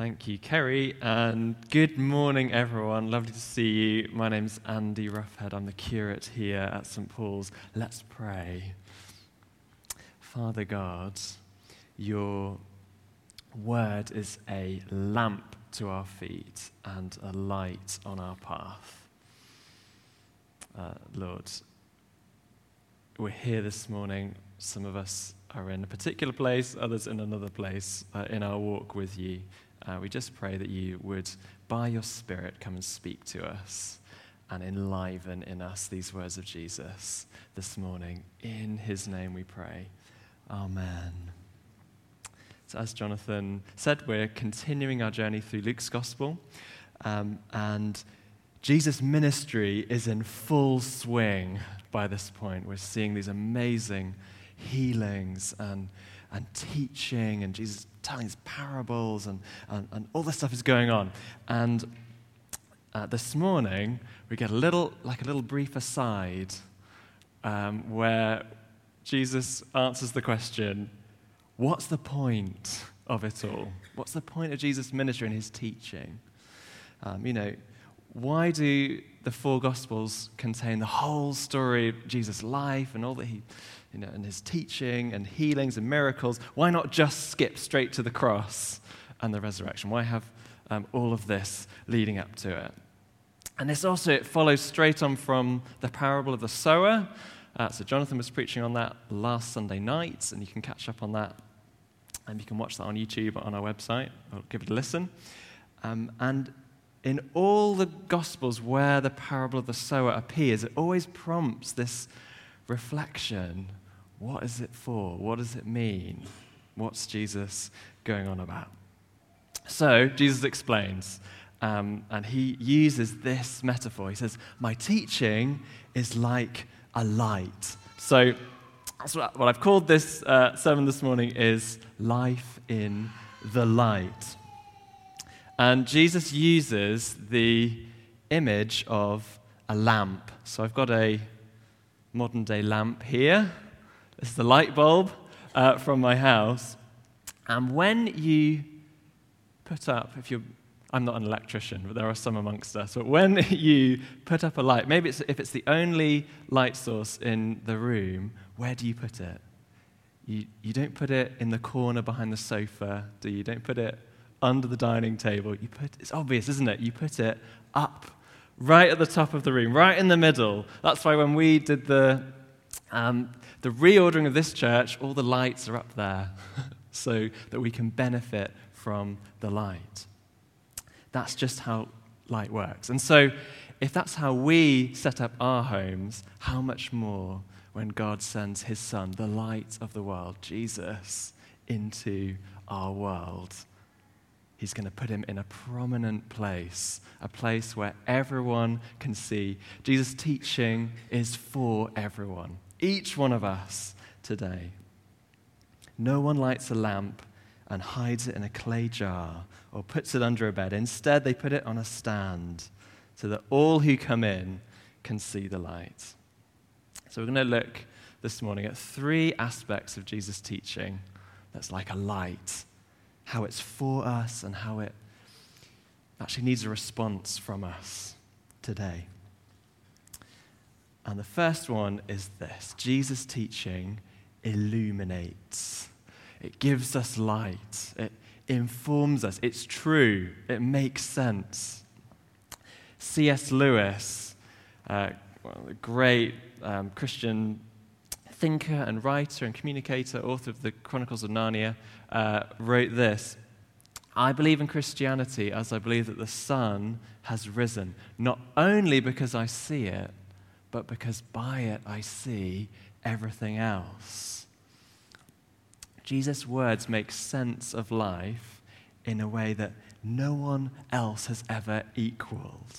Thank you, Kerry, and good morning, everyone. Lovely to see you. My name's Andy Ruffhead. I'm the curate here at St. Paul's. Let's pray. Father God, your word is a lamp to our feet and a light on our path. Uh, Lord, we're here this morning. Some of us are in a particular place, others in another place uh, in our walk with you. Uh, we just pray that you would, by your Spirit, come and speak to us and enliven in us these words of Jesus this morning. In his name we pray. Amen. So, as Jonathan said, we're continuing our journey through Luke's Gospel. Um, and Jesus' ministry is in full swing by this point. We're seeing these amazing healings and, and teaching, and Jesus telling his parables, and, and, and all this stuff is going on. And uh, this morning, we get a little, like a little brief aside um, where Jesus answers the question what's the point of it all? What's the point of Jesus' ministry and his teaching? Um, you know, why do the four Gospels contain the whole story of Jesus' life and all that he you know, and his teaching and healings and miracles, why not just skip straight to the cross and the resurrection? Why have um, all of this leading up to it? And this also it follows straight on from the parable of the sower. Uh, so Jonathan was preaching on that last Sunday night, and you can catch up on that. And you can watch that on YouTube on our website. I'll give it a listen. Um, and in all the Gospels where the parable of the sower appears, it always prompts this reflection what is it for? What does it mean? What's Jesus going on about? So, Jesus explains, um, and he uses this metaphor. He says, My teaching is like a light. So, that's what, what I've called this uh, sermon this morning is Life in the Light. And Jesus uses the image of a lamp. So I've got a modern day lamp here. This is the light bulb uh, from my house. And when you put up, if you're, I'm not an electrician, but there are some amongst us, but when you put up a light, maybe it's, if it's the only light source in the room, where do you put it? You, you don't put it in the corner behind the sofa, do you? You don't put it under the dining table. You put, it's obvious, isn't it? You put it up right at the top of the room, right in the middle. That's why when we did the, um, the reordering of this church, all the lights are up there so that we can benefit from the light. That's just how light works. And so, if that's how we set up our homes, how much more when God sends his Son, the light of the world, Jesus, into our world? He's going to put him in a prominent place, a place where everyone can see. Jesus' teaching is for everyone, each one of us today. No one lights a lamp and hides it in a clay jar or puts it under a bed. Instead, they put it on a stand so that all who come in can see the light. So, we're going to look this morning at three aspects of Jesus' teaching that's like a light how it's for us and how it actually needs a response from us today. And the first one is this Jesus' teaching illuminates, it gives us light, it informs us, it's true, it makes sense. C.S. Lewis, uh, well, a great um, Christian thinker and writer and communicator, author of the Chronicles of Narnia, uh, wrote this I believe in Christianity as I believe that the sun has risen, not only because I see it, but because by it I see everything else. Jesus' words make sense of life in a way that no one else has ever equaled.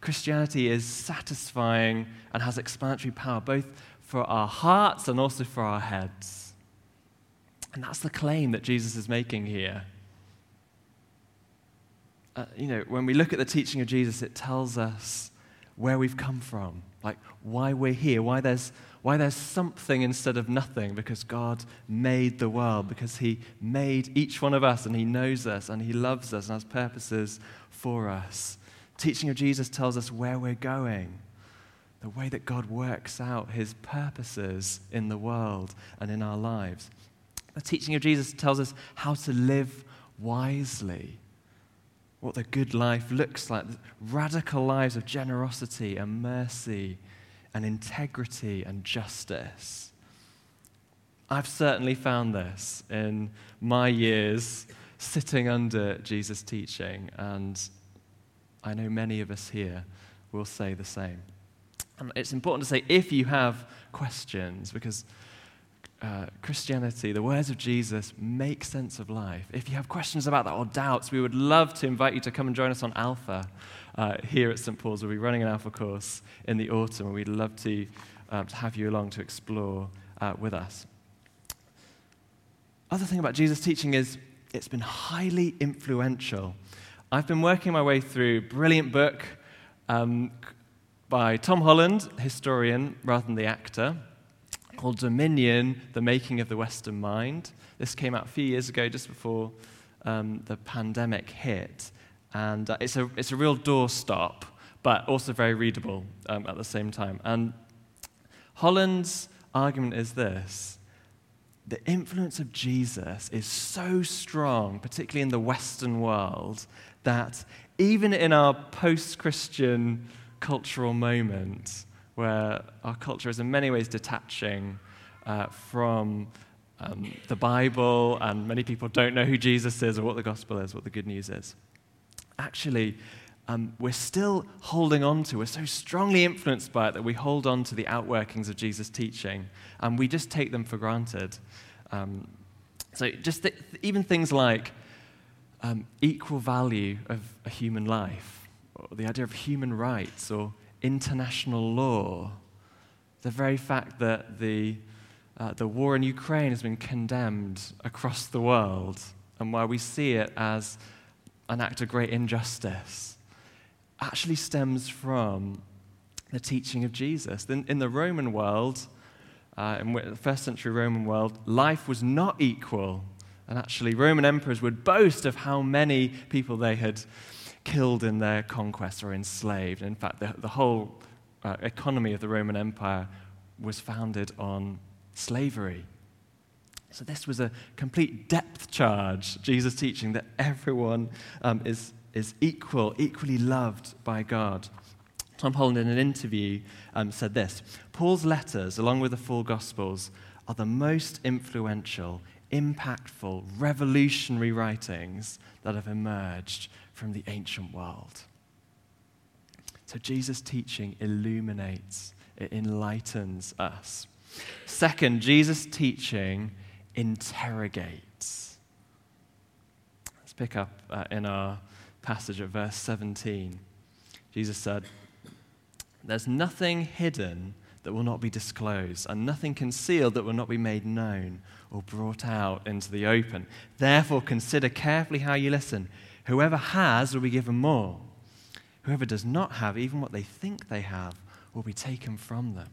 Christianity is satisfying and has explanatory power both for our hearts and also for our heads. And that's the claim that Jesus is making here. Uh, you know, when we look at the teaching of Jesus, it tells us where we've come from, like why we're here, why there's, why there's something instead of nothing, because God made the world, because He made each one of us, and He knows us, and He loves us, and has purposes for us. Teaching of Jesus tells us where we're going, the way that God works out His purposes in the world and in our lives. The teaching of Jesus tells us how to live wisely what the good life looks like radical lives of generosity and mercy and integrity and justice. I've certainly found this in my years sitting under Jesus' teaching, and I know many of us here will say the same. And it's important to say if you have questions, because uh, Christianity, the words of Jesus, make sense of life. If you have questions about that or doubts, we would love to invite you to come and join us on Alpha uh, here at St. Paul's. We'll be running an Alpha course in the autumn, and we'd love to, um, to have you along to explore uh, with us. Other thing about Jesus' teaching is it's been highly influential. I've been working my way through a brilliant book um, by Tom Holland, historian rather than the actor called Dominion The Making of the Western Mind. This came out a few years ago, just before um, the pandemic hit. And uh, it's, a, it's a real doorstop, but also very readable um, at the same time. And Holland's argument is this the influence of Jesus is so strong, particularly in the Western world, that even in our post Christian cultural moment, where our culture is in many ways detaching uh, from um, the Bible, and many people don't know who Jesus is or what the gospel is, what the good news is. Actually, um, we're still holding on to, we're so strongly influenced by it that we hold on to the outworkings of Jesus' teaching, and we just take them for granted. Um, so, just th- even things like um, equal value of a human life, or the idea of human rights, or international law. The very fact that the, uh, the war in Ukraine has been condemned across the world, and why we see it as an act of great injustice, actually stems from the teaching of Jesus. In, in the Roman world, uh, in the first century Roman world, life was not equal. And actually, Roman emperors would boast of how many people they had killed in their conquest or enslaved. In fact, the, the whole uh, economy of the Roman Empire was founded on slavery. So, this was a complete depth charge, Jesus teaching that everyone um, is, is equal, equally loved by God. Tom Holland, in an interview, um, said this Paul's letters, along with the four Gospels, are the most influential, impactful, revolutionary writings that have emerged from the ancient world. So Jesus' teaching illuminates, it enlightens us. Second, Jesus' teaching interrogates. Let's pick up uh, in our passage at verse 17. Jesus said, There's nothing hidden that will not be disclosed, and nothing concealed that will not be made known or brought out into the open. Therefore, consider carefully how you listen. Whoever has will be given more. Whoever does not have, even what they think they have, will be taken from them.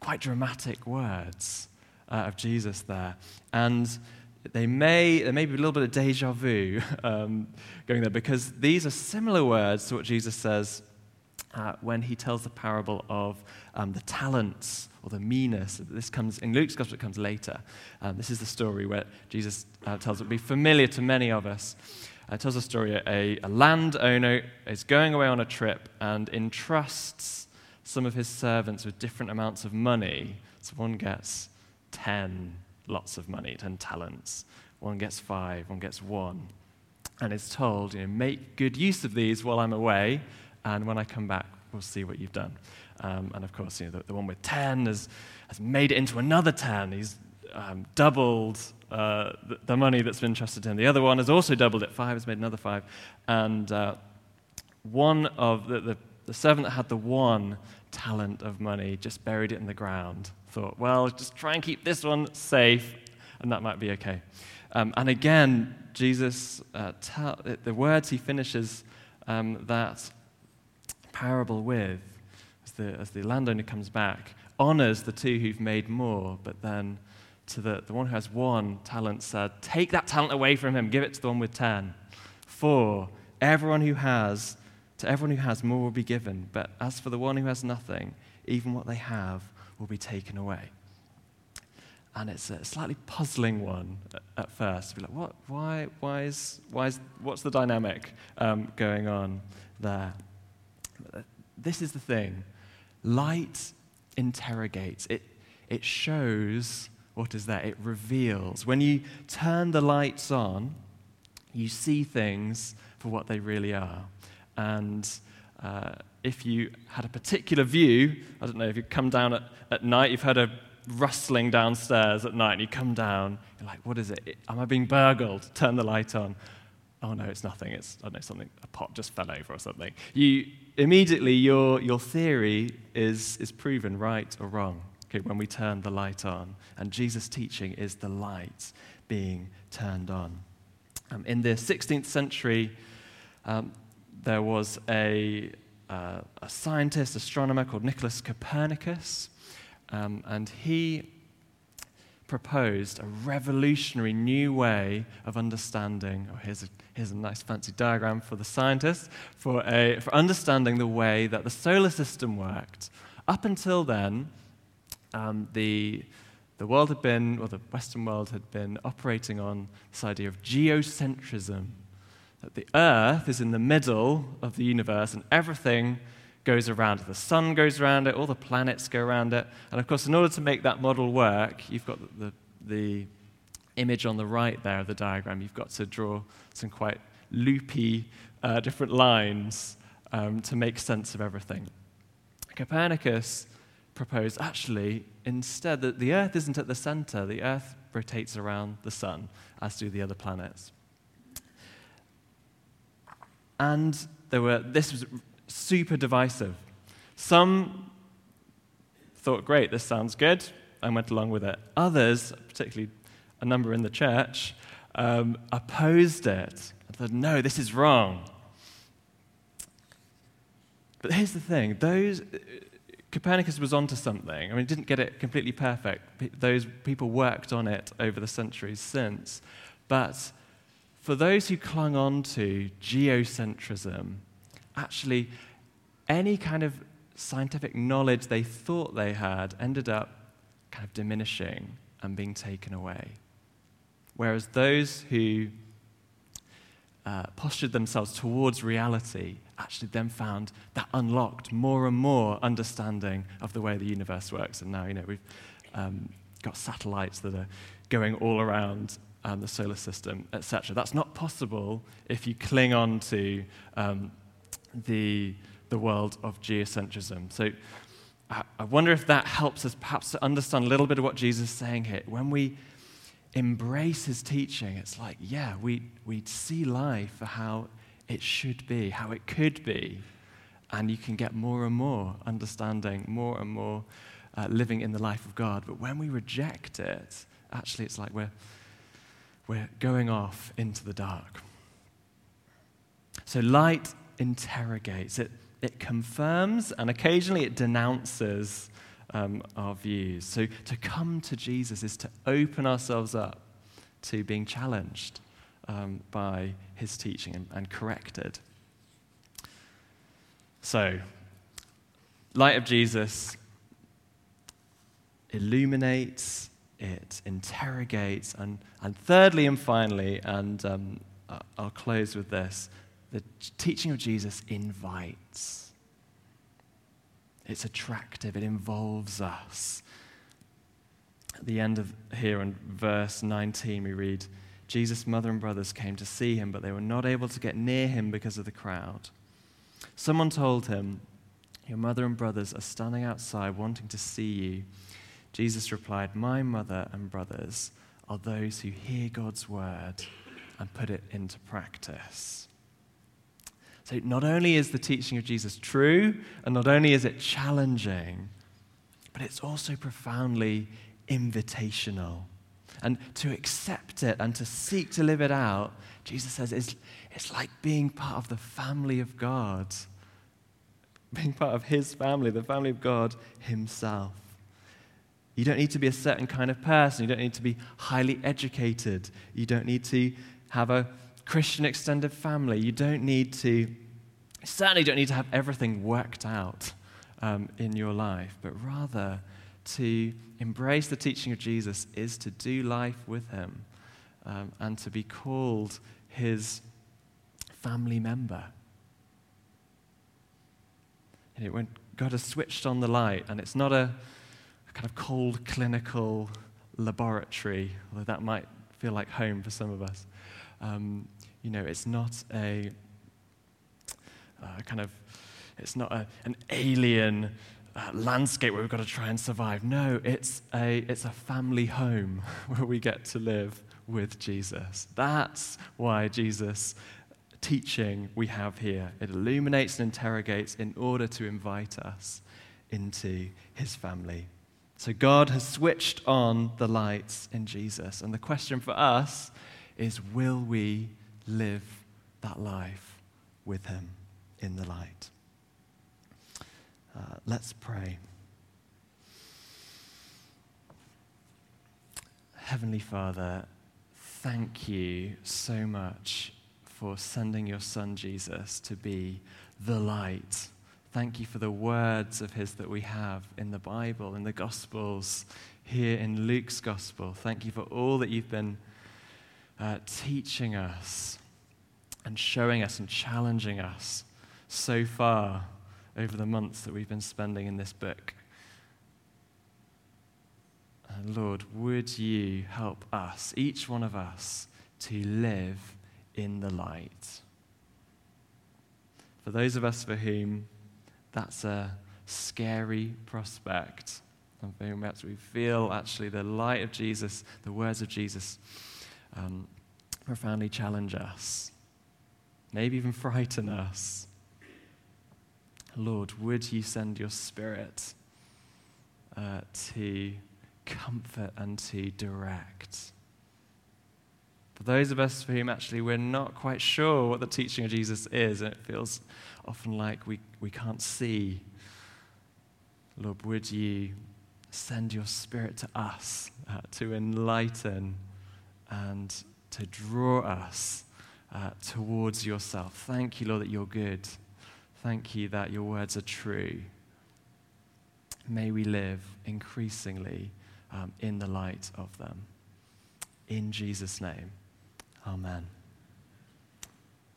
Quite dramatic words uh, of Jesus there. And they may, there may be a little bit of deja vu um, going there because these are similar words to what Jesus says uh, when he tells the parable of um, the talents or the minas. This comes in Luke's gospel, it comes later. Um, this is the story where Jesus uh, tells it will be familiar to many of us. Uh, tells a story a, a landowner is going away on a trip and entrusts some of his servants with different amounts of money. So one gets 10 lots of money, 10 talents. One gets five, one gets one. And is told, you know, make good use of these while I'm away, and when I come back, we'll see what you've done. Um, and of course, you know, the, the, one with 10 has, has made it into another 10. He's um, doubled uh, the, the, money that's been entrusted to him. The other one has also doubled it. Five has made another five. And uh, one of the, the, the servant that had the one talent of money just buried it in the ground. Thought, well, just try and keep this one safe, and that might be okay. Um, and again, Jesus, uh, the words he finishes um, that parable with, as the, as the landowner comes back, honors the two who've made more, but then to the, the one who has one talent said, Take that talent away from him, give it to the one with ten. For everyone who has, to everyone who has, more will be given. But as for the one who has nothing, even what they have will be taken away. And it's a slightly puzzling one at, first. Be like, what? Why? Why is? Why is? What's the dynamic um, going on there? This is the thing. Light interrogates. It it shows what is there. It reveals. When you turn the lights on, you see things for what they really are. And uh, if you had a particular view, I don't know, if you come down at, at night, you've heard a rustling downstairs at night, and you come down, you're like, what is it? Am I being burgled? Turn the light on. Oh no, it's nothing. It's, I don't know, something, a pot just fell over or something. You, immediately, your, your theory is, is proven right or wrong okay, when we turn the light on. And Jesus' teaching is the light being turned on. Um, in the 16th century, um, there was a, uh, a, scientist, astronomer called Nicholas Copernicus, um, and he proposed a revolutionary new way of understanding. Oh, here's a, here's a nice fancy diagram for the scientists for, a, for understanding the way that the solar system worked. Up until then, um, the, the world had been, or the Western world had been operating on this idea of geocentrism, that the Earth is in the middle of the universe and everything goes around it. The sun goes around it, all the planets go around it. And of course, in order to make that model work, you've got the, the image on the right there of the diagram. You've got to draw some quite loopy uh, different lines um, to make sense of everything. Copernicus proposed actually, instead, that the Earth isn't at the center, the Earth rotates around the sun, as do the other planets. And there were, this was super divisive. Some thought, great, this sounds good, and went along with it. Others, particularly a number in the church, um, opposed it and said, no, this is wrong. But here's the thing those, Copernicus was onto something. I mean, he didn't get it completely perfect. Those people worked on it over the centuries since. But for those who clung on to geocentrism, actually, any kind of scientific knowledge they thought they had ended up kind of diminishing and being taken away. Whereas those who uh, postured themselves towards reality actually then found that unlocked more and more understanding of the way the universe works. And now, you know, we've um, got satellites that are going all around um, the solar system, etc. That's not possible if you cling on to um, the, the world of geocentrism. So I, I wonder if that helps us perhaps to understand a little bit of what Jesus is saying here. When we embrace his teaching, it's like, yeah, we, we see life for how it should be, how it could be. And you can get more and more understanding, more and more uh, living in the life of God. But when we reject it, actually, it's like we're, we're going off into the dark. So, light interrogates, it, it confirms, and occasionally it denounces um, our views. So, to come to Jesus is to open ourselves up to being challenged um, by his teaching and, and corrected. So, light of Jesus illuminates, it interrogates, and, and thirdly and finally, and um, I'll close with this the teaching of Jesus invites. It's attractive, it involves us. At the end of here in verse 19, we read, Jesus' mother and brothers came to see him, but they were not able to get near him because of the crowd. Someone told him, Your mother and brothers are standing outside wanting to see you. Jesus replied, My mother and brothers are those who hear God's word and put it into practice. So, not only is the teaching of Jesus true, and not only is it challenging, but it's also profoundly invitational. And to accept it and to seek to live it out, Jesus says, is, it's like being part of the family of God, being part of his family, the family of God himself. You don't need to be a certain kind of person. You don't need to be highly educated. You don't need to have a Christian extended family. You don't need to, certainly don't need to have everything worked out um, in your life, but rather to embrace the teaching of Jesus is to do life with him um, and to be called his family member. You know, when God has switched on the light, and it's not a, a kind of cold clinical laboratory, although that might feel like home for some of us. Um, you know, it's not a, a kind of, it's not a, an alien uh, landscape where we've got to try and survive. No, it's a, it's a family home where we get to live with Jesus. That's why Jesus teaching we have here. It illuminates and interrogates in order to invite us into his family. So God has switched on the lights in Jesus. And the question for us is will we live that life with him in the light? Uh, let's pray. Heavenly Father, thank you so much for sending your son Jesus to be the light. Thank you for the words of his that we have in the Bible, in the Gospels, here in Luke's Gospel. Thank you for all that you've been uh, teaching us and showing us and challenging us so far over the months that we've been spending in this book. And Lord, would you help us, each one of us, to live in the light? For those of us for whom that's a scary prospect, and whom we feel actually the light of Jesus, the words of Jesus, um, profoundly challenge us, maybe even frighten us. Lord, would you send your spirit uh, to comfort and to direct? For those of us for whom actually we're not quite sure what the teaching of Jesus is, and it feels often like we, we can't see, Lord, would you send your spirit to us uh, to enlighten and to draw us uh, towards yourself? Thank you, Lord, that you're good. Thank you that your words are true. May we live increasingly um, in the light of them. In Jesus' name, amen.